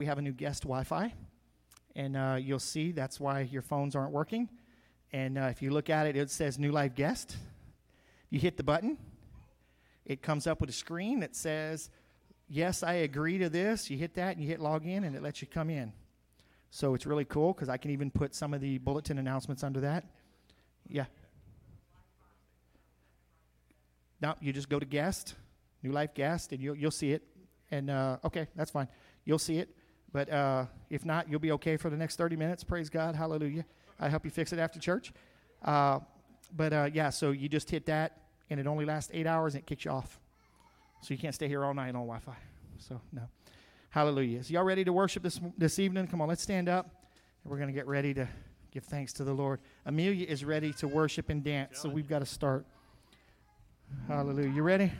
we have a new guest Wi-Fi, and uh, you'll see that's why your phones aren't working. And uh, if you look at it, it says New Life Guest. You hit the button, it comes up with a screen that says, "Yes, I agree to this." You hit that, and you hit log in, and it lets you come in. So it's really cool because I can even put some of the bulletin announcements under that. Yeah. No, you just go to guest, New Life Guest, and you'll you'll see it. And uh, okay, that's fine. You'll see it. But uh, if not, you'll be okay for the next 30 minutes. Praise God. Hallelujah. I help you fix it after church. Uh, but uh, yeah, so you just hit that, and it only lasts eight hours, and it kicks you off. So you can't stay here all night on Wi Fi. So, no. Hallelujah. So, y'all ready to worship this, this evening? Come on, let's stand up. And we're going to get ready to give thanks to the Lord. Amelia is ready to worship and dance, so we've got to start. Hallelujah. You ready?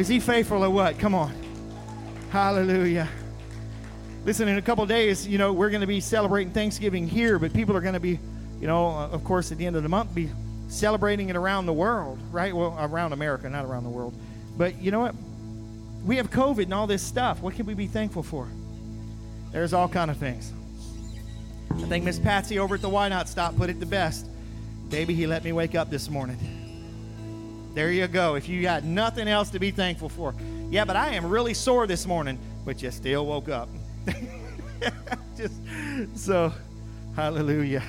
Is he faithful or what? Come on. Hallelujah. Listen, in a couple days, you know, we're going to be celebrating Thanksgiving here, but people are going to be, you know, uh, of course, at the end of the month, be celebrating it around the world, right? Well, around America, not around the world. But you know what? We have COVID and all this stuff. What can we be thankful for? There's all kind of things. I think Miss Patsy over at the Why Not Stop put it the best. Baby, he let me wake up this morning. There you go. If you got nothing else to be thankful for. Yeah, but I am really sore this morning, but you still woke up. Just so, hallelujah.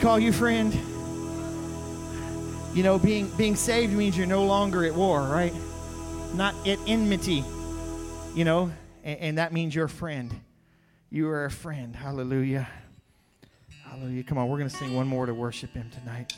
Call you friend? You know, being being saved means you're no longer at war, right? Not at enmity. You know, and, and that means you're a friend. You are a friend. Hallelujah. Hallelujah. Come on, we're going to sing one more to worship him tonight.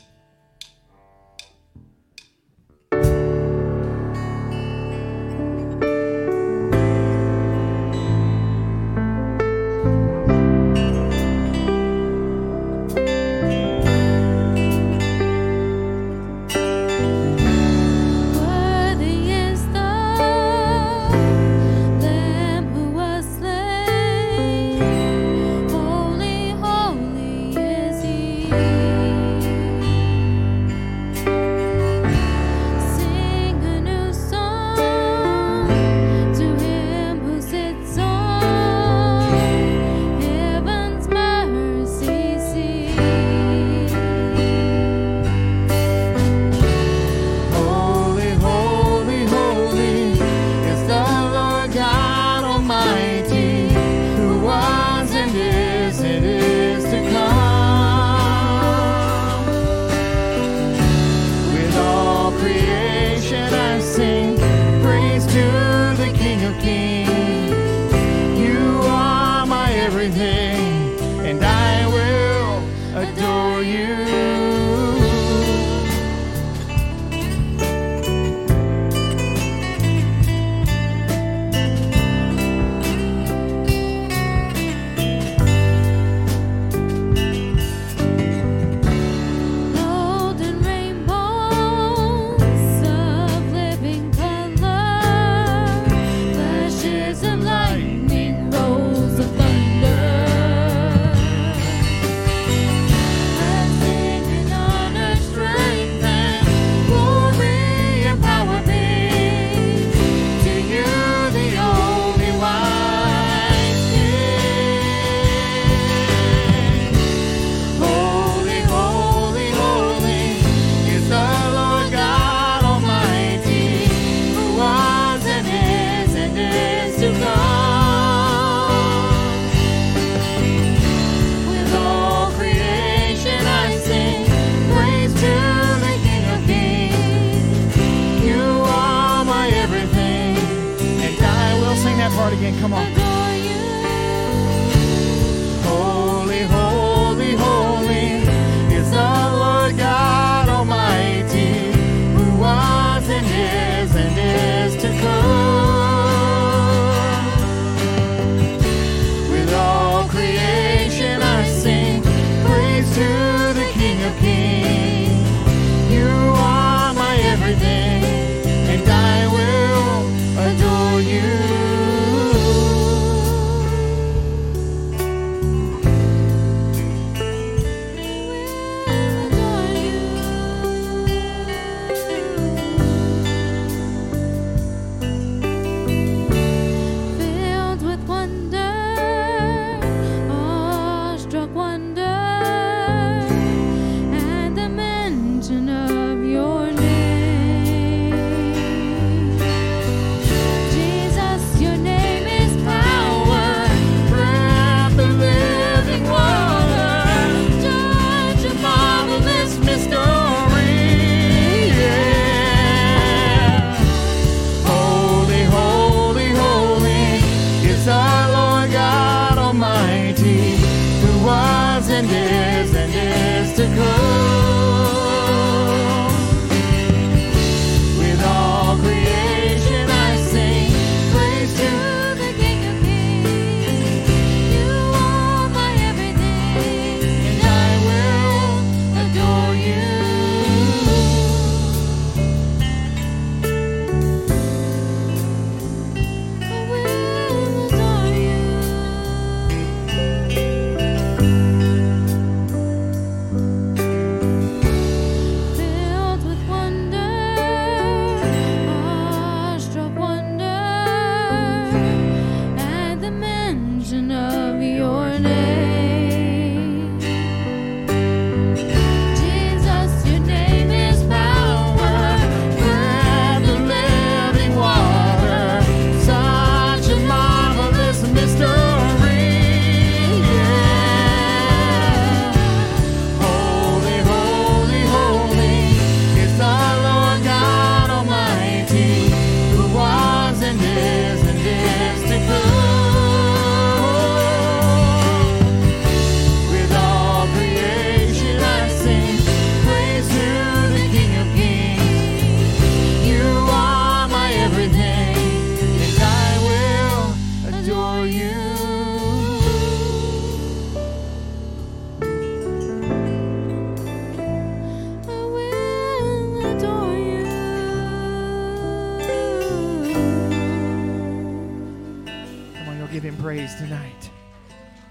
Praise tonight.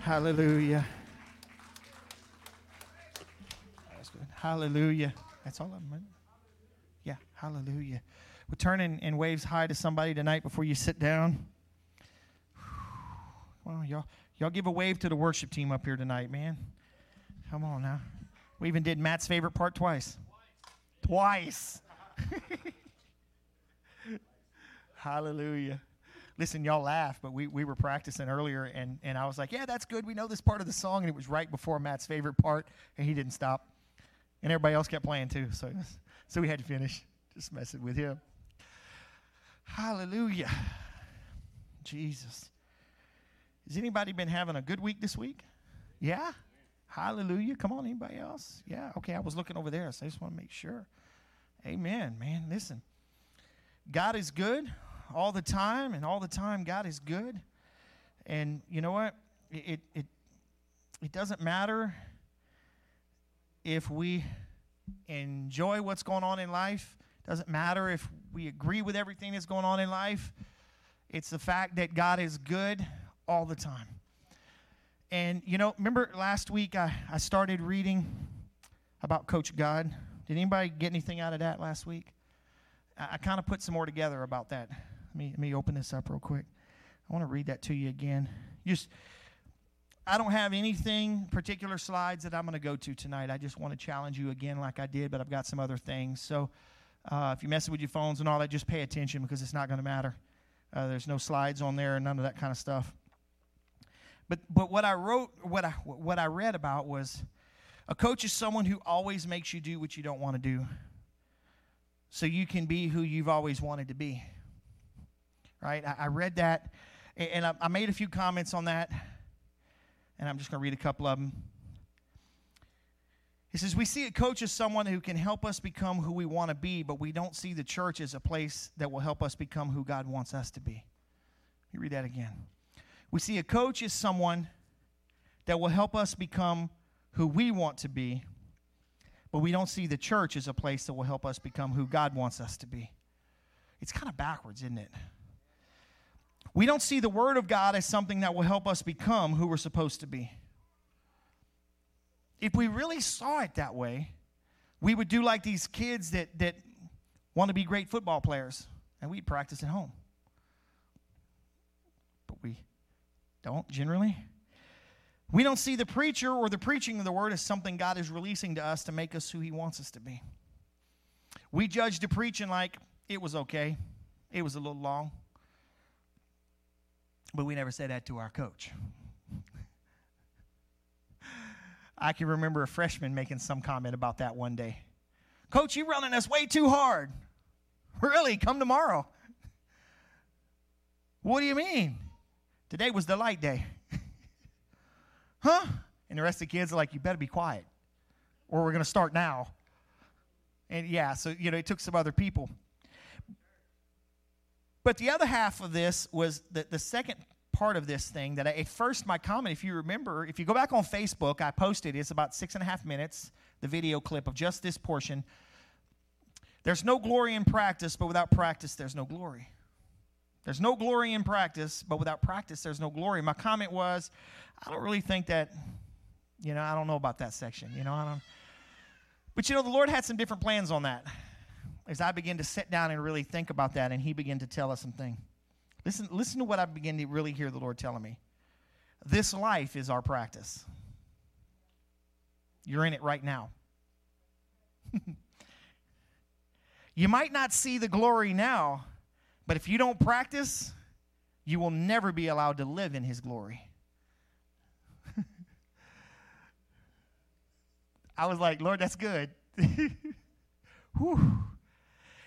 Hallelujah. That's good. Hallelujah. That's all I'm. Yeah, hallelujah. We're turning in waves high to somebody tonight before you sit down. Well, y'all, y'all give a wave to the worship team up here tonight, man. Come on now. We even did Matt's favorite part twice. Twice. Hallelujah. Listen, y'all laugh, but we, we were practicing earlier, and, and I was like, yeah, that's good. We know this part of the song. And it was right before Matt's favorite part, and he didn't stop. And everybody else kept playing too. So, so we had to finish. Just messing with him. Hallelujah. Jesus. Has anybody been having a good week this week? Yeah? Hallelujah. Come on, anybody else? Yeah. Okay, I was looking over there, so I just want to make sure. Amen, man. Listen. God is good all the time, and all the time God is good. And you know what? It it it doesn't matter if we enjoy what's going on in life. Doesn't matter if we agree with everything that's going on in life. It's the fact that God is good all the time. And you know, remember last week I, I started reading about Coach God. Did anybody get anything out of that last week? I, I kind of put some more together about that. Let me, let me open this up real quick. I want to read that to you again. Just, I don't have anything particular slides that I'm going to go to tonight. I just want to challenge you again, like I did, but I've got some other things. So, uh, if you're messing with your phones and all that, just pay attention because it's not going to matter. Uh, there's no slides on there and none of that kind of stuff. But but what I wrote, what I what I read about was, a coach is someone who always makes you do what you don't want to do, so you can be who you've always wanted to be right? I, I read that, and I, I made a few comments on that, and I'm just going to read a couple of them. He says, We see a coach as someone who can help us become who we want to be, but we don't see the church as a place that will help us become who God wants us to be. You read that again. We see a coach as someone that will help us become who we want to be, but we don't see the church as a place that will help us become who God wants us to be. It's kind of backwards, isn't it? We don't see the Word of God as something that will help us become who we're supposed to be. If we really saw it that way, we would do like these kids that, that want to be great football players, and we'd practice at home. But we don't generally. We don't see the preacher or the preaching of the word as something God is releasing to us to make us who He wants us to be. We judge the preaching like it was okay, it was a little long. But we never said that to our coach. I can remember a freshman making some comment about that one day. Coach, you're running us way too hard. Really? Come tomorrow. What do you mean? Today was the light day. huh? And the rest of the kids are like, you better be quiet, or we're going to start now. And yeah, so, you know, it took some other people. But the other half of this was the, the second part of this thing that I, at first my comment, if you remember, if you go back on Facebook, I posted it's about six and a half minutes, the video clip of just this portion. There's no glory in practice, but without practice, there's no glory. There's no glory in practice, but without practice, there's no glory. My comment was, I don't really think that, you know, I don't know about that section. You know, I don't. But you know, the Lord had some different plans on that as I began to sit down and really think about that, and He began to tell us something. Listen, listen to what I begin to really hear the Lord telling me. This life is our practice. You're in it right now. you might not see the glory now, but if you don't practice, you will never be allowed to live in His glory. I was like, Lord, that's good. Whew.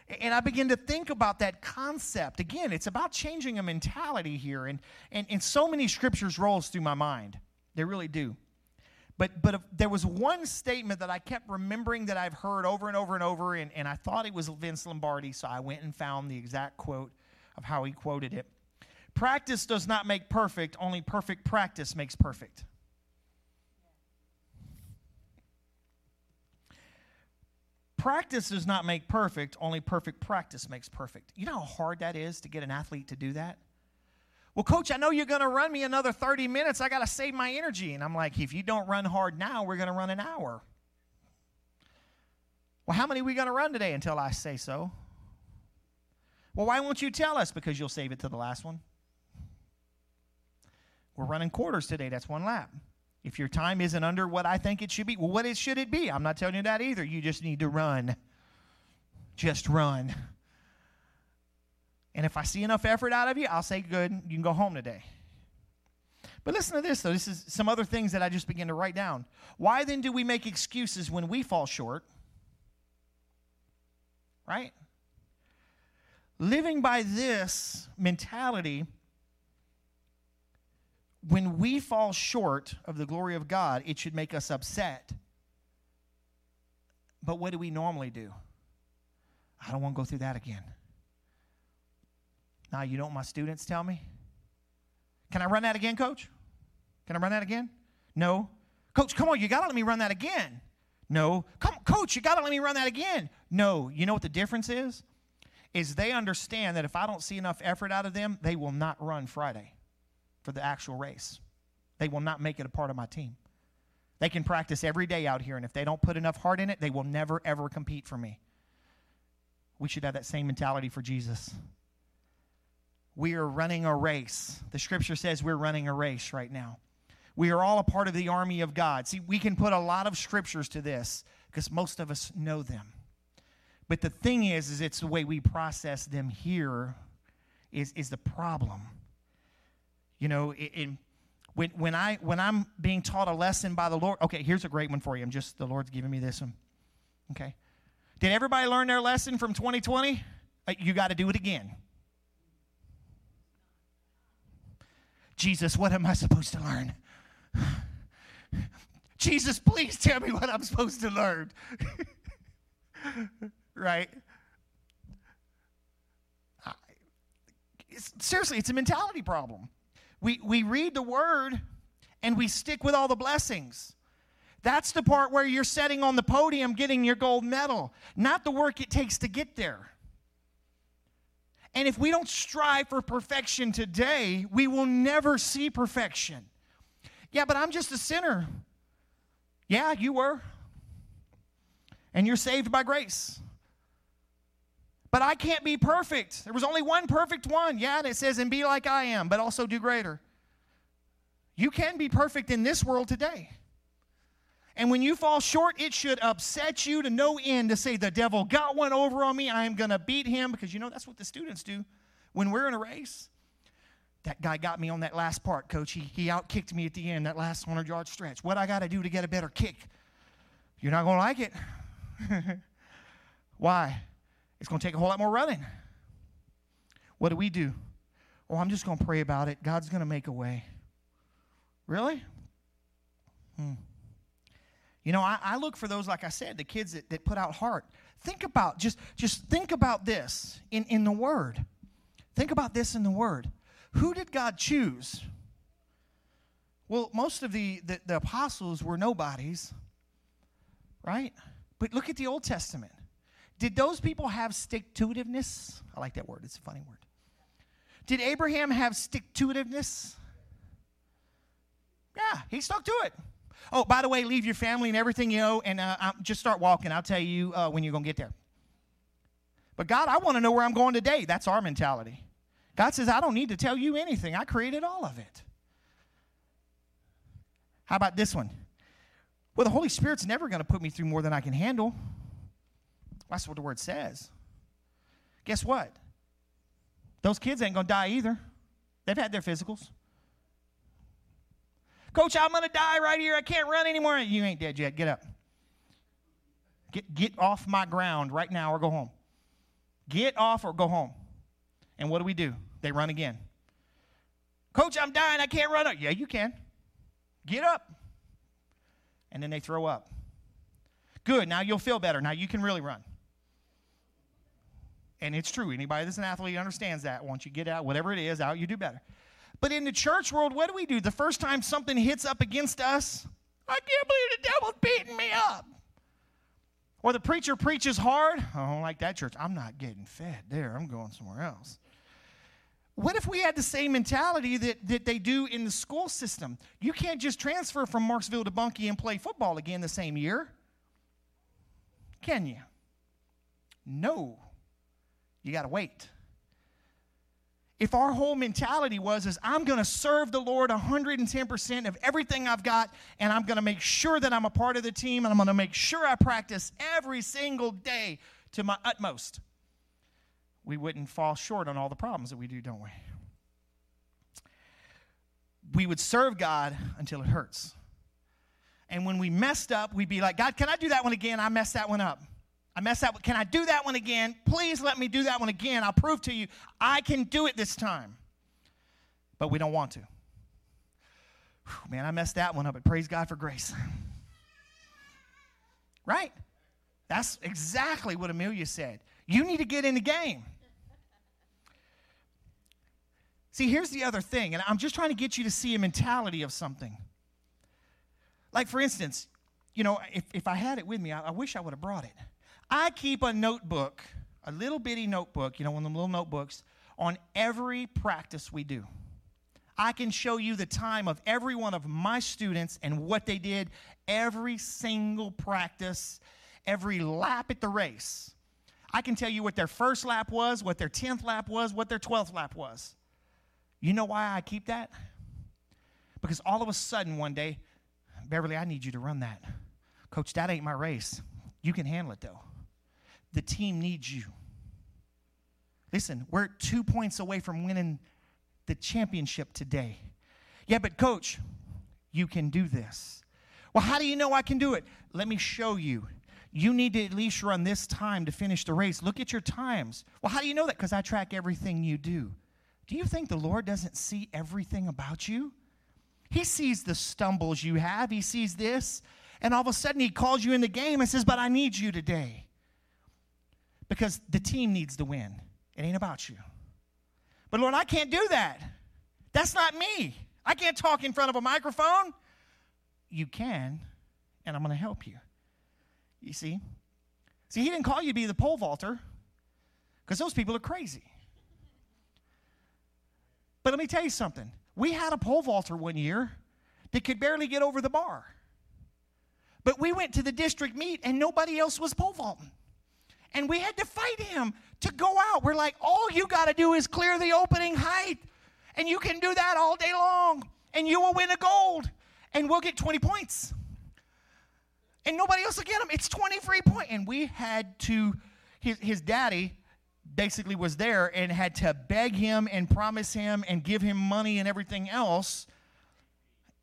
And I begin to think about that concept. Again, it's about changing a mentality here. And, and, and so many scriptures rolls through my mind. They really do. But, but there was one statement that I kept remembering that I've heard over and over and over, and, and I thought it was Vince Lombardi, so I went and found the exact quote of how he quoted it. Practice does not make perfect, only perfect practice makes perfect. Practice does not make perfect, only perfect practice makes perfect. You know how hard that is to get an athlete to do that? Well, coach, I know you're going to run me another 30 minutes. I got to save my energy. And I'm like, if you don't run hard now, we're going to run an hour. Well, how many are we going to run today until I say so? Well, why won't you tell us? Because you'll save it to the last one. We're running quarters today. That's one lap. If your time isn't under what I think it should be, well, what should it be? I'm not telling you that either. You just need to run. Just run. And if I see enough effort out of you, I'll say, good, you can go home today. But listen to this, though. This is some other things that I just began to write down. Why then do we make excuses when we fall short? Right? Living by this mentality, when we fall short of the glory of God, it should make us upset. But what do we normally do? I don't want to go through that again. Now, you know what my students tell me? Can I run that again, coach? Can I run that again? No. Coach, come on, you got to let me run that again. No. Come, coach, you got to let me run that again. No. You know what the difference is? Is they understand that if I don't see enough effort out of them, they will not run Friday for the actual race. They will not make it a part of my team. They can practice every day out here, and if they don't put enough heart in it, they will never, ever compete for me. We should have that same mentality for Jesus. We are running a race. The scripture says we're running a race right now. We are all a part of the army of God. See, we can put a lot of scriptures to this because most of us know them. But the thing is, is it's the way we process them here is, is the problem. You know, in, when, when, I, when I'm being taught a lesson by the Lord, okay, here's a great one for you. I'm just, the Lord's giving me this one. Okay. Did everybody learn their lesson from 2020? Uh, you got to do it again. Jesus, what am I supposed to learn? Jesus, please tell me what I'm supposed to learn. right? It's, seriously, it's a mentality problem. We, we read the word and we stick with all the blessings. That's the part where you're sitting on the podium getting your gold medal, not the work it takes to get there. And if we don't strive for perfection today, we will never see perfection. Yeah, but I'm just a sinner. Yeah, you were. And you're saved by grace. But I can't be perfect. There was only one perfect one. Yeah, and it says, and be like I am, but also do greater. You can be perfect in this world today. And when you fall short, it should upset you to no end to say, the devil got one over on me. I am going to beat him because you know that's what the students do when we're in a race. That guy got me on that last part, coach. He, he outkicked me at the end, that last 100 yard stretch. What I got to do to get a better kick? You're not going to like it. Why? It's going to take a whole lot more running. What do we do? Oh, I'm just going to pray about it. God's going to make a way. Really? Hmm. You know, I, I, look for those, like I said, the kids that, that put out heart. Think about, just, just think about this in, in the Word. Think about this in the Word. Who did God choose? Well, most of the, the, the apostles were nobodies, right? But look at the Old Testament. Did those people have stick to itiveness? I like that word, it's a funny word. Did Abraham have stick to itiveness? Yeah, he stuck to it. Oh, by the way, leave your family and everything you know and uh, just start walking. I'll tell you uh, when you're going to get there. But God, I want to know where I'm going today. That's our mentality. God says, I don't need to tell you anything. I created all of it. How about this one? Well, the Holy Spirit's never going to put me through more than I can handle. That's what the word says. Guess what? Those kids ain't going to die either. They've had their physicals. Coach, I'm going to die right here. I can't run anymore. You ain't dead yet. Get up. Get, get off my ground right now or go home. Get off or go home. And what do we do? They run again. Coach, I'm dying. I can't run. Up. Yeah, you can. Get up. And then they throw up. Good. Now you'll feel better. Now you can really run. And it's true. Anybody that's an athlete understands that. Once you get out, whatever it is, out, you do better. But in the church world, what do we do? The first time something hits up against us, I can't believe the devil's beating me up. Or the preacher preaches hard. I don't like that church. I'm not getting fed there. I'm going somewhere else. what if we had the same mentality that, that they do in the school system? You can't just transfer from Marksville to Bunkie and play football again the same year. Can you? No. You got to wait. If our whole mentality was is I'm going to serve the Lord 110% of everything I've got and I'm going to make sure that I'm a part of the team and I'm going to make sure I practice every single day to my utmost we wouldn't fall short on all the problems that we do, don't we? We would serve God until it hurts. And when we messed up, we'd be like, God, can I do that one again? I messed that one up. I messed that one. Can I do that one again? Please let me do that one again. I'll prove to you I can do it this time. But we don't want to. Whew, man, I messed that one up, but praise God for grace. Right? That's exactly what Amelia said. You need to get in the game. See, here's the other thing, and I'm just trying to get you to see a mentality of something. Like, for instance, you know, if, if I had it with me, I, I wish I would have brought it. I keep a notebook, a little bitty notebook, you know, one of them little notebooks, on every practice we do. I can show you the time of every one of my students and what they did every single practice, every lap at the race. I can tell you what their first lap was, what their 10th lap was, what their 12th lap was. You know why I keep that? Because all of a sudden one day, Beverly, I need you to run that. Coach, that ain't my race. You can handle it though. The team needs you. Listen, we're two points away from winning the championship today. Yeah, but coach, you can do this. Well, how do you know I can do it? Let me show you. You need to at least run this time to finish the race. Look at your times. Well, how do you know that? Because I track everything you do. Do you think the Lord doesn't see everything about you? He sees the stumbles you have, He sees this, and all of a sudden He calls you in the game and says, But I need you today. Because the team needs to win. It ain't about you. But Lord, I can't do that. That's not me. I can't talk in front of a microphone. You can, and I'm going to help you. You see? See, He didn't call you to be the pole vaulter because those people are crazy. But let me tell you something. We had a pole vaulter one year that could barely get over the bar. But we went to the district meet and nobody else was pole vaulting. And we had to fight him to go out. We're like, all you got to do is clear the opening height. And you can do that all day long. And you will win a gold. And we'll get 20 points. And nobody else will get them. It's 20 free points. And we had to, his, his daddy basically was there and had to beg him and promise him and give him money and everything else.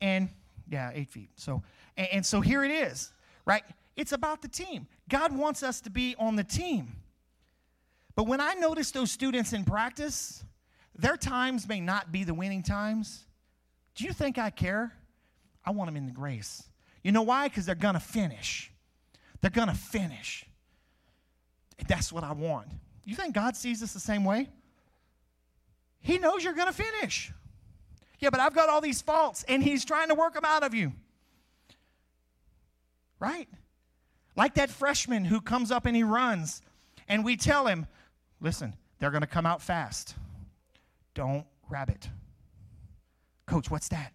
And yeah, eight feet. So, and, and so here it is, right? It's about the team. God wants us to be on the team. But when I notice those students in practice, their times may not be the winning times. Do you think I care? I want them in the grace. You know why? Because they're going to finish. They're going to finish. That's what I want. You think God sees us the same way? He knows you're going to finish. Yeah, but I've got all these faults, and He's trying to work them out of you. Right? Like that freshman who comes up and he runs, and we tell him, listen, they're going to come out fast. Don't grab it. Coach, what's that?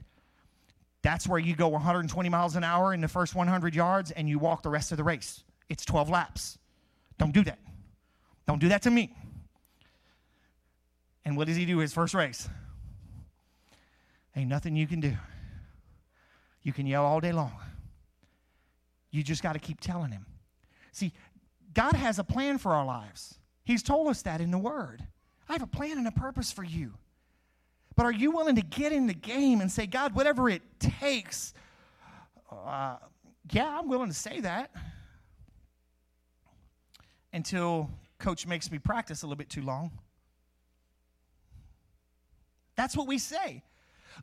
That's where you go 120 miles an hour in the first 100 yards and you walk the rest of the race. It's 12 laps. Don't do that. Don't do that to me. And what does he do his first race? Ain't nothing you can do. You can yell all day long. You just got to keep telling him. See, God has a plan for our lives. He's told us that in the Word. I have a plan and a purpose for you. But are you willing to get in the game and say, God, whatever it takes? Uh, yeah, I'm willing to say that until coach makes me practice a little bit too long. That's what we say.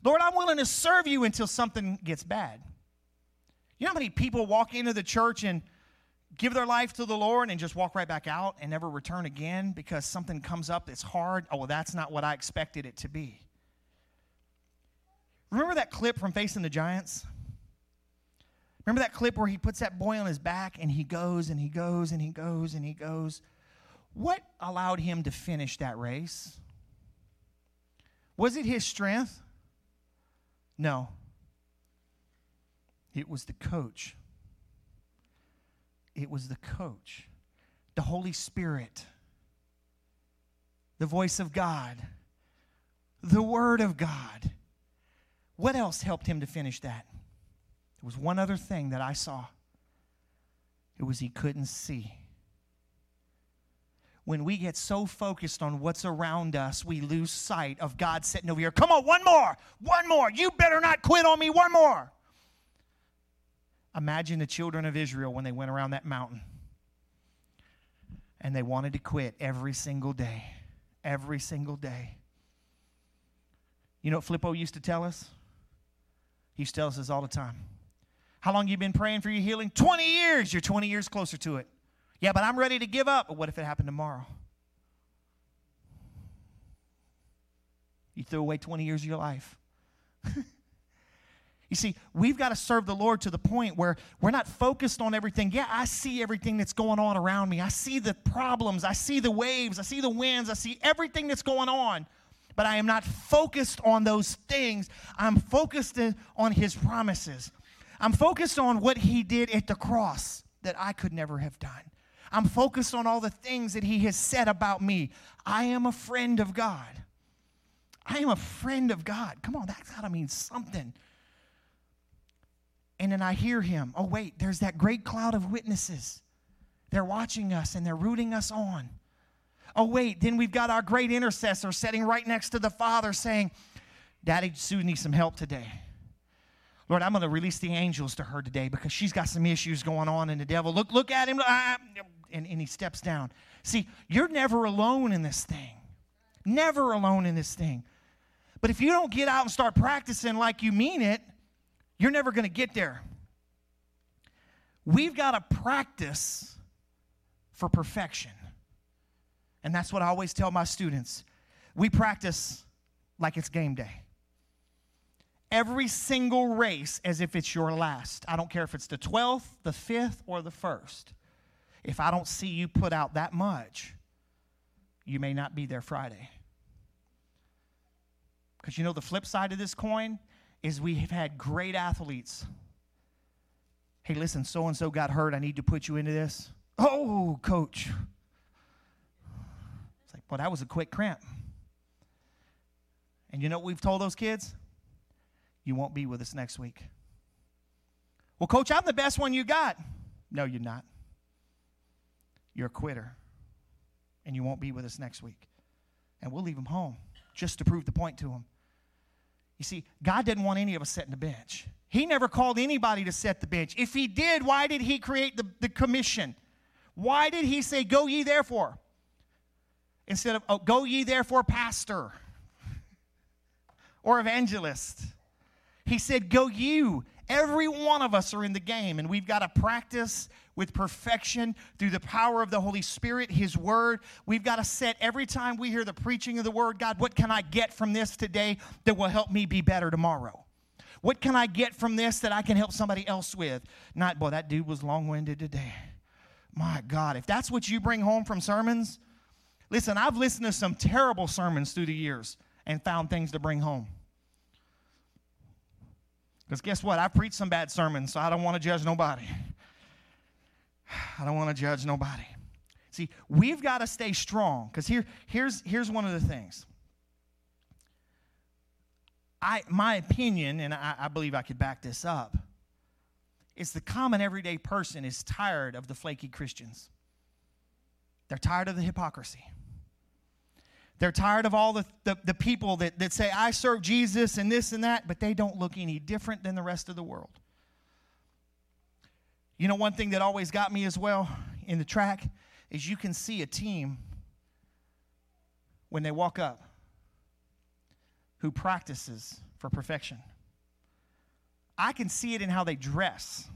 Lord, I'm willing to serve you until something gets bad. You know how many people walk into the church and give their life to the Lord and just walk right back out and never return again because something comes up that's hard? Oh, well, that's not what I expected it to be. Remember that clip from Facing the Giants? Remember that clip where he puts that boy on his back and he goes and he goes and he goes and he goes? What allowed him to finish that race? Was it his strength? No. It was the coach. It was the coach, the Holy Spirit, the voice of God, the Word of God. What else helped him to finish that? There was one other thing that I saw. It was he couldn't see. When we get so focused on what's around us, we lose sight of God sitting over here. Come on, one more, one more. You better not quit on me, one more. Imagine the children of Israel when they went around that mountain and they wanted to quit every single day. Every single day. You know what Flippo used to tell us? He used to tell us this all the time. How long you been praying for your healing? 20 years. You're 20 years closer to it. Yeah, but I'm ready to give up. But what if it happened tomorrow? You threw away 20 years of your life. You see, we've got to serve the Lord to the point where we're not focused on everything. Yeah, I see everything that's going on around me. I see the problems. I see the waves. I see the winds. I see everything that's going on. But I am not focused on those things. I'm focused on His promises. I'm focused on what He did at the cross that I could never have done. I'm focused on all the things that He has said about me. I am a friend of God. I am a friend of God. Come on, that's got to mean something. And then I hear him. Oh, wait, there's that great cloud of witnesses. They're watching us and they're rooting us on. Oh, wait, then we've got our great intercessor sitting right next to the Father saying, Daddy, Sue needs some help today. Lord, I'm going to release the angels to her today because she's got some issues going on in the devil. Look, look at him. Ah, and, and he steps down. See, you're never alone in this thing. Never alone in this thing. But if you don't get out and start practicing like you mean it, you're never going to get there. We've got to practice for perfection. And that's what I always tell my students. We practice like it's game day. Every single race as if it's your last. I don't care if it's the 12th, the 5th, or the 1st. If I don't see you put out that much, you may not be there Friday. Because you know the flip side of this coin is we have had great athletes. Hey, listen, so and so got hurt. I need to put you into this. Oh, coach. It's like, well, that was a quick cramp. And you know what we've told those kids? You won't be with us next week. Well, coach, I'm the best one you got. No, you're not. You're a quitter. And you won't be with us next week. And we'll leave them home just to prove the point to them. You see, God didn't want any of us setting the bench. He never called anybody to set the bench. If He did, why did He create the, the commission? Why did He say, Go ye therefore? Instead of, oh, Go ye therefore, pastor or evangelist. He said, Go you. Every one of us are in the game, and we've got to practice with perfection through the power of the Holy Spirit, His Word. We've got to set every time we hear the preaching of the Word, God, what can I get from this today that will help me be better tomorrow? What can I get from this that I can help somebody else with? Not, boy, that dude was long winded today. My God, if that's what you bring home from sermons, listen, I've listened to some terrible sermons through the years and found things to bring home. Because guess what? I've preached some bad sermons, so I don't want to judge nobody. I don't want to judge nobody. See, we've got to stay strong because here, here's, here's one of the things. I, my opinion, and I, I believe I could back this up, is the common everyday person is tired of the flaky Christians. They're tired of the hypocrisy. They're tired of all the, the, the, people that, that say, I serve Jesus and this and that, but they don't look any different than the rest of the world. You know, one thing that always got me as well in the track is you can see a team when they walk up who practices for perfection. I can see it in how they dress.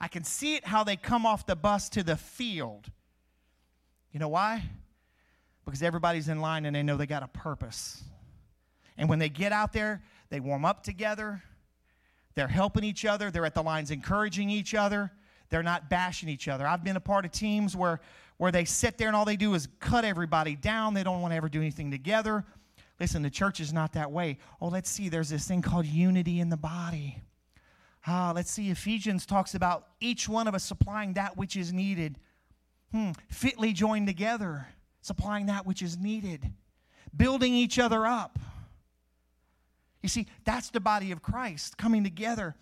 I can see it how they come off the bus to the field. You know why? Because everybody's in line and they know they got a purpose. And when they get out there, they warm up together. They're helping each other. They're at the lines encouraging each other. They're not bashing each other. I've been a part of teams where, where they sit there and all they do is cut everybody down. They don't want to ever do anything together. Listen, the church is not that way. Oh, let's see, there's this thing called unity in the body. Ah, let's see, Ephesians talks about each one of us supplying that which is needed. Hmm, fitly joined together, supplying that which is needed, building each other up. You see, that's the body of Christ coming together.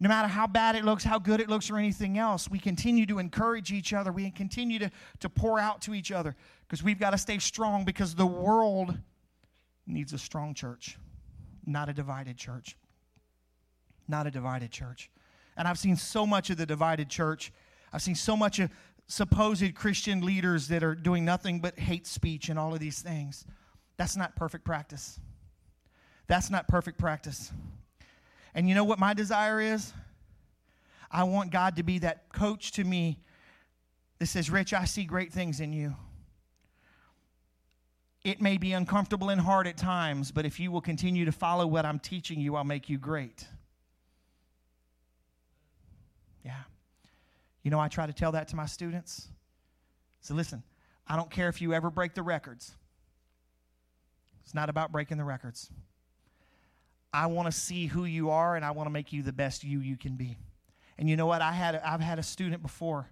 No matter how bad it looks, how good it looks, or anything else, we continue to encourage each other. We continue to, to pour out to each other because we've got to stay strong because the world needs a strong church, not a divided church. Not a divided church. And I've seen so much of the divided church. I've seen so much of supposed Christian leaders that are doing nothing but hate speech and all of these things. That's not perfect practice. That's not perfect practice. And you know what my desire is? I want God to be that coach to me that says, Rich, I see great things in you. It may be uncomfortable and hard at times, but if you will continue to follow what I'm teaching you, I'll make you great. Yeah. You know, I try to tell that to my students. So listen, I don't care if you ever break the records. It's not about breaking the records. I want to see who you are and I want to make you the best you you can be. And you know what? I had I've had a student before.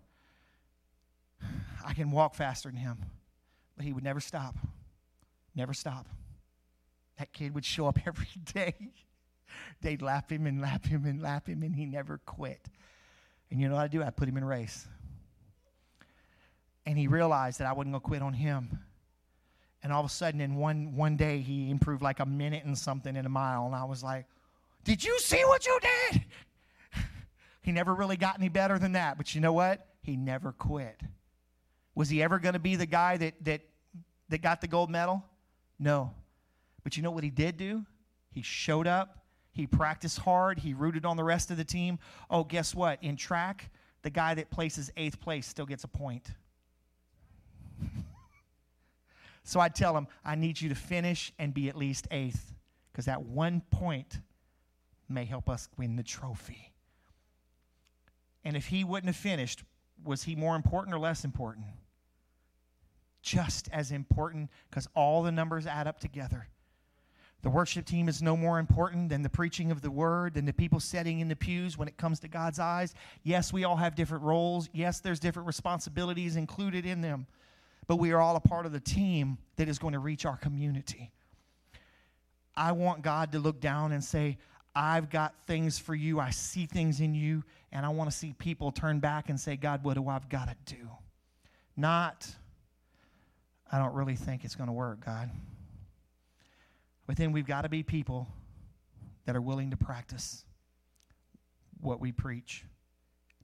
I can walk faster than him, but he would never stop. Never stop. That kid would show up every day. They'd lap him and lap him and lap him, and he never quit. And you know what I do? I put him in race. And he realized that I wasn't going to quit on him. And all of a sudden, in one, one day, he improved like a minute and something in a mile. And I was like, Did you see what you did? he never really got any better than that. But you know what? He never quit. Was he ever going to be the guy that, that, that got the gold medal? No. But you know what he did do? He showed up, he practiced hard, he rooted on the rest of the team. Oh, guess what? In track, the guy that places eighth place still gets a point. So I tell him, I need you to finish and be at least eighth, because that one point may help us win the trophy. And if he wouldn't have finished, was he more important or less important? Just as important, because all the numbers add up together. The worship team is no more important than the preaching of the word, than the people sitting in the pews when it comes to God's eyes. Yes, we all have different roles. Yes, there's different responsibilities included in them but we are all a part of the team that is going to reach our community. I want God to look down and say, I've got things for you. I see things in you, and I want to see people turn back and say, God, what do I've got to do? Not, I don't really think it's going to work, God. But then we've got to be people that are willing to practice what we preach,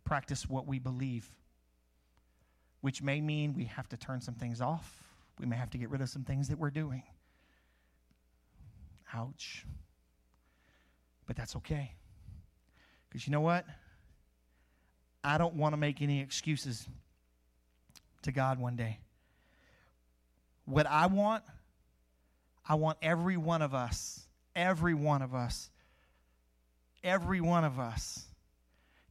practice what we believe which may mean we have to turn some things off. We may have to get rid of some things that we're doing. Ouch. But that's okay. Because you know what? I don't want to make any excuses to God one day. What I want, I want every one of us, every one of us, every one of us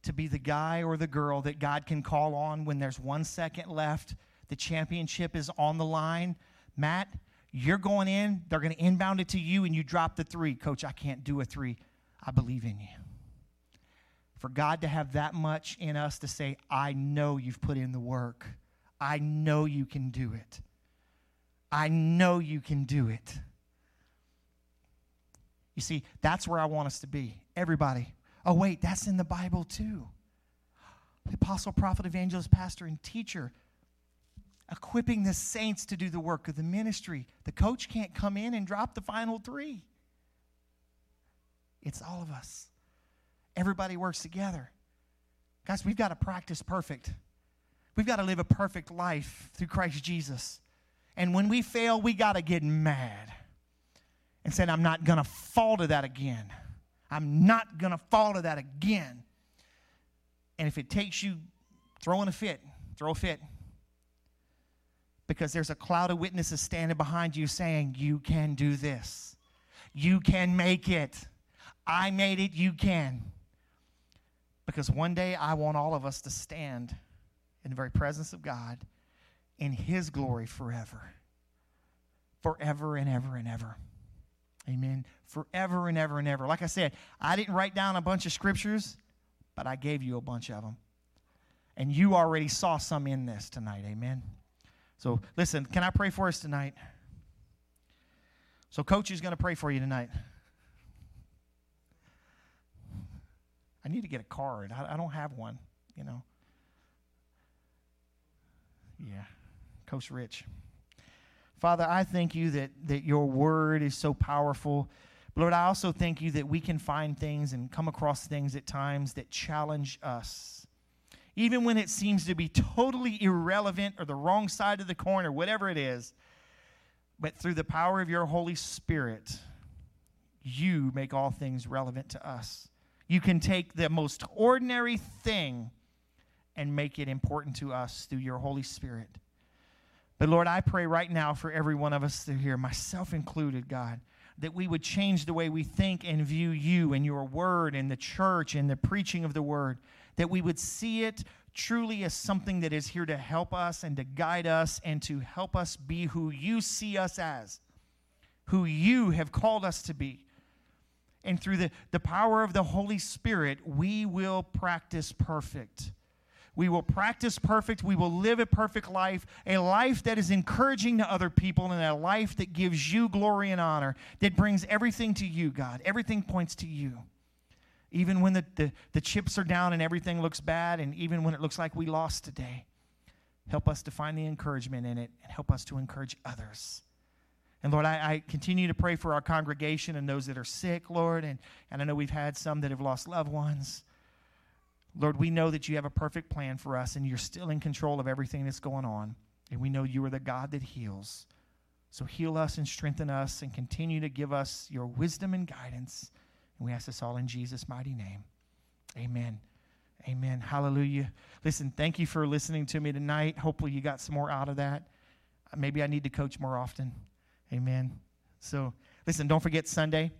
to be the guy or the girl that God can call on when there's one second left, the championship is on the line. Matt, you're going in, they're going to inbound it to you, and you drop the three. Coach, I can't do a three. I believe in you. For God to have that much in us to say, I know you've put in the work, I know you can do it. I know you can do it. You see, that's where I want us to be. Everybody, Oh, wait, that's in the Bible too. The apostle, prophet, evangelist, pastor, and teacher equipping the saints to do the work of the ministry. The coach can't come in and drop the final three. It's all of us. Everybody works together. Guys, we've got to practice perfect. We've got to live a perfect life through Christ Jesus. And when we fail, we got to get mad and say, I'm not going to fall to that again. I'm not going to fall to that again. And if it takes you throwing a fit, throw a fit. Because there's a cloud of witnesses standing behind you saying, You can do this. You can make it. I made it. You can. Because one day I want all of us to stand in the very presence of God in His glory forever. forever and ever and ever. Amen. Forever and ever and ever. Like I said, I didn't write down a bunch of scriptures, but I gave you a bunch of them. And you already saw some in this tonight. Amen. So listen, can I pray for us tonight? So, coach is going to pray for you tonight. I need to get a card. I, I don't have one, you know. Yeah, Coach Rich. Father, I thank you that, that your word is so powerful. Lord, I also thank you that we can find things and come across things at times that challenge us. Even when it seems to be totally irrelevant or the wrong side of the coin or whatever it is, but through the power of your Holy Spirit, you make all things relevant to us. You can take the most ordinary thing and make it important to us through your Holy Spirit. But Lord, I pray right now for every one of us here, myself included, God, that we would change the way we think and view you and your word and the church and the preaching of the word, that we would see it truly as something that is here to help us and to guide us and to help us be who you see us as, who you have called us to be. And through the, the power of the Holy Spirit, we will practice perfect. We will practice perfect. We will live a perfect life, a life that is encouraging to other people, and a life that gives you glory and honor, that brings everything to you, God. Everything points to you. Even when the, the, the chips are down and everything looks bad, and even when it looks like we lost today, help us to find the encouragement in it and help us to encourage others. And Lord, I, I, continue to pray for our congregation and those that are sick, Lord. And, and I know we've had some that have lost loved ones. Lord, we know that you have a perfect plan for us and you're still in control of everything that's going on. And we know you are the God that heals. So heal us and strengthen us and continue to give us your wisdom and guidance. And we ask this all in Jesus' mighty name. Amen. Amen. Hallelujah. Listen, thank you for listening to me tonight. Hopefully, you got some more out of that. Maybe I need to coach more often. Amen. So, listen, don't forget Sunday.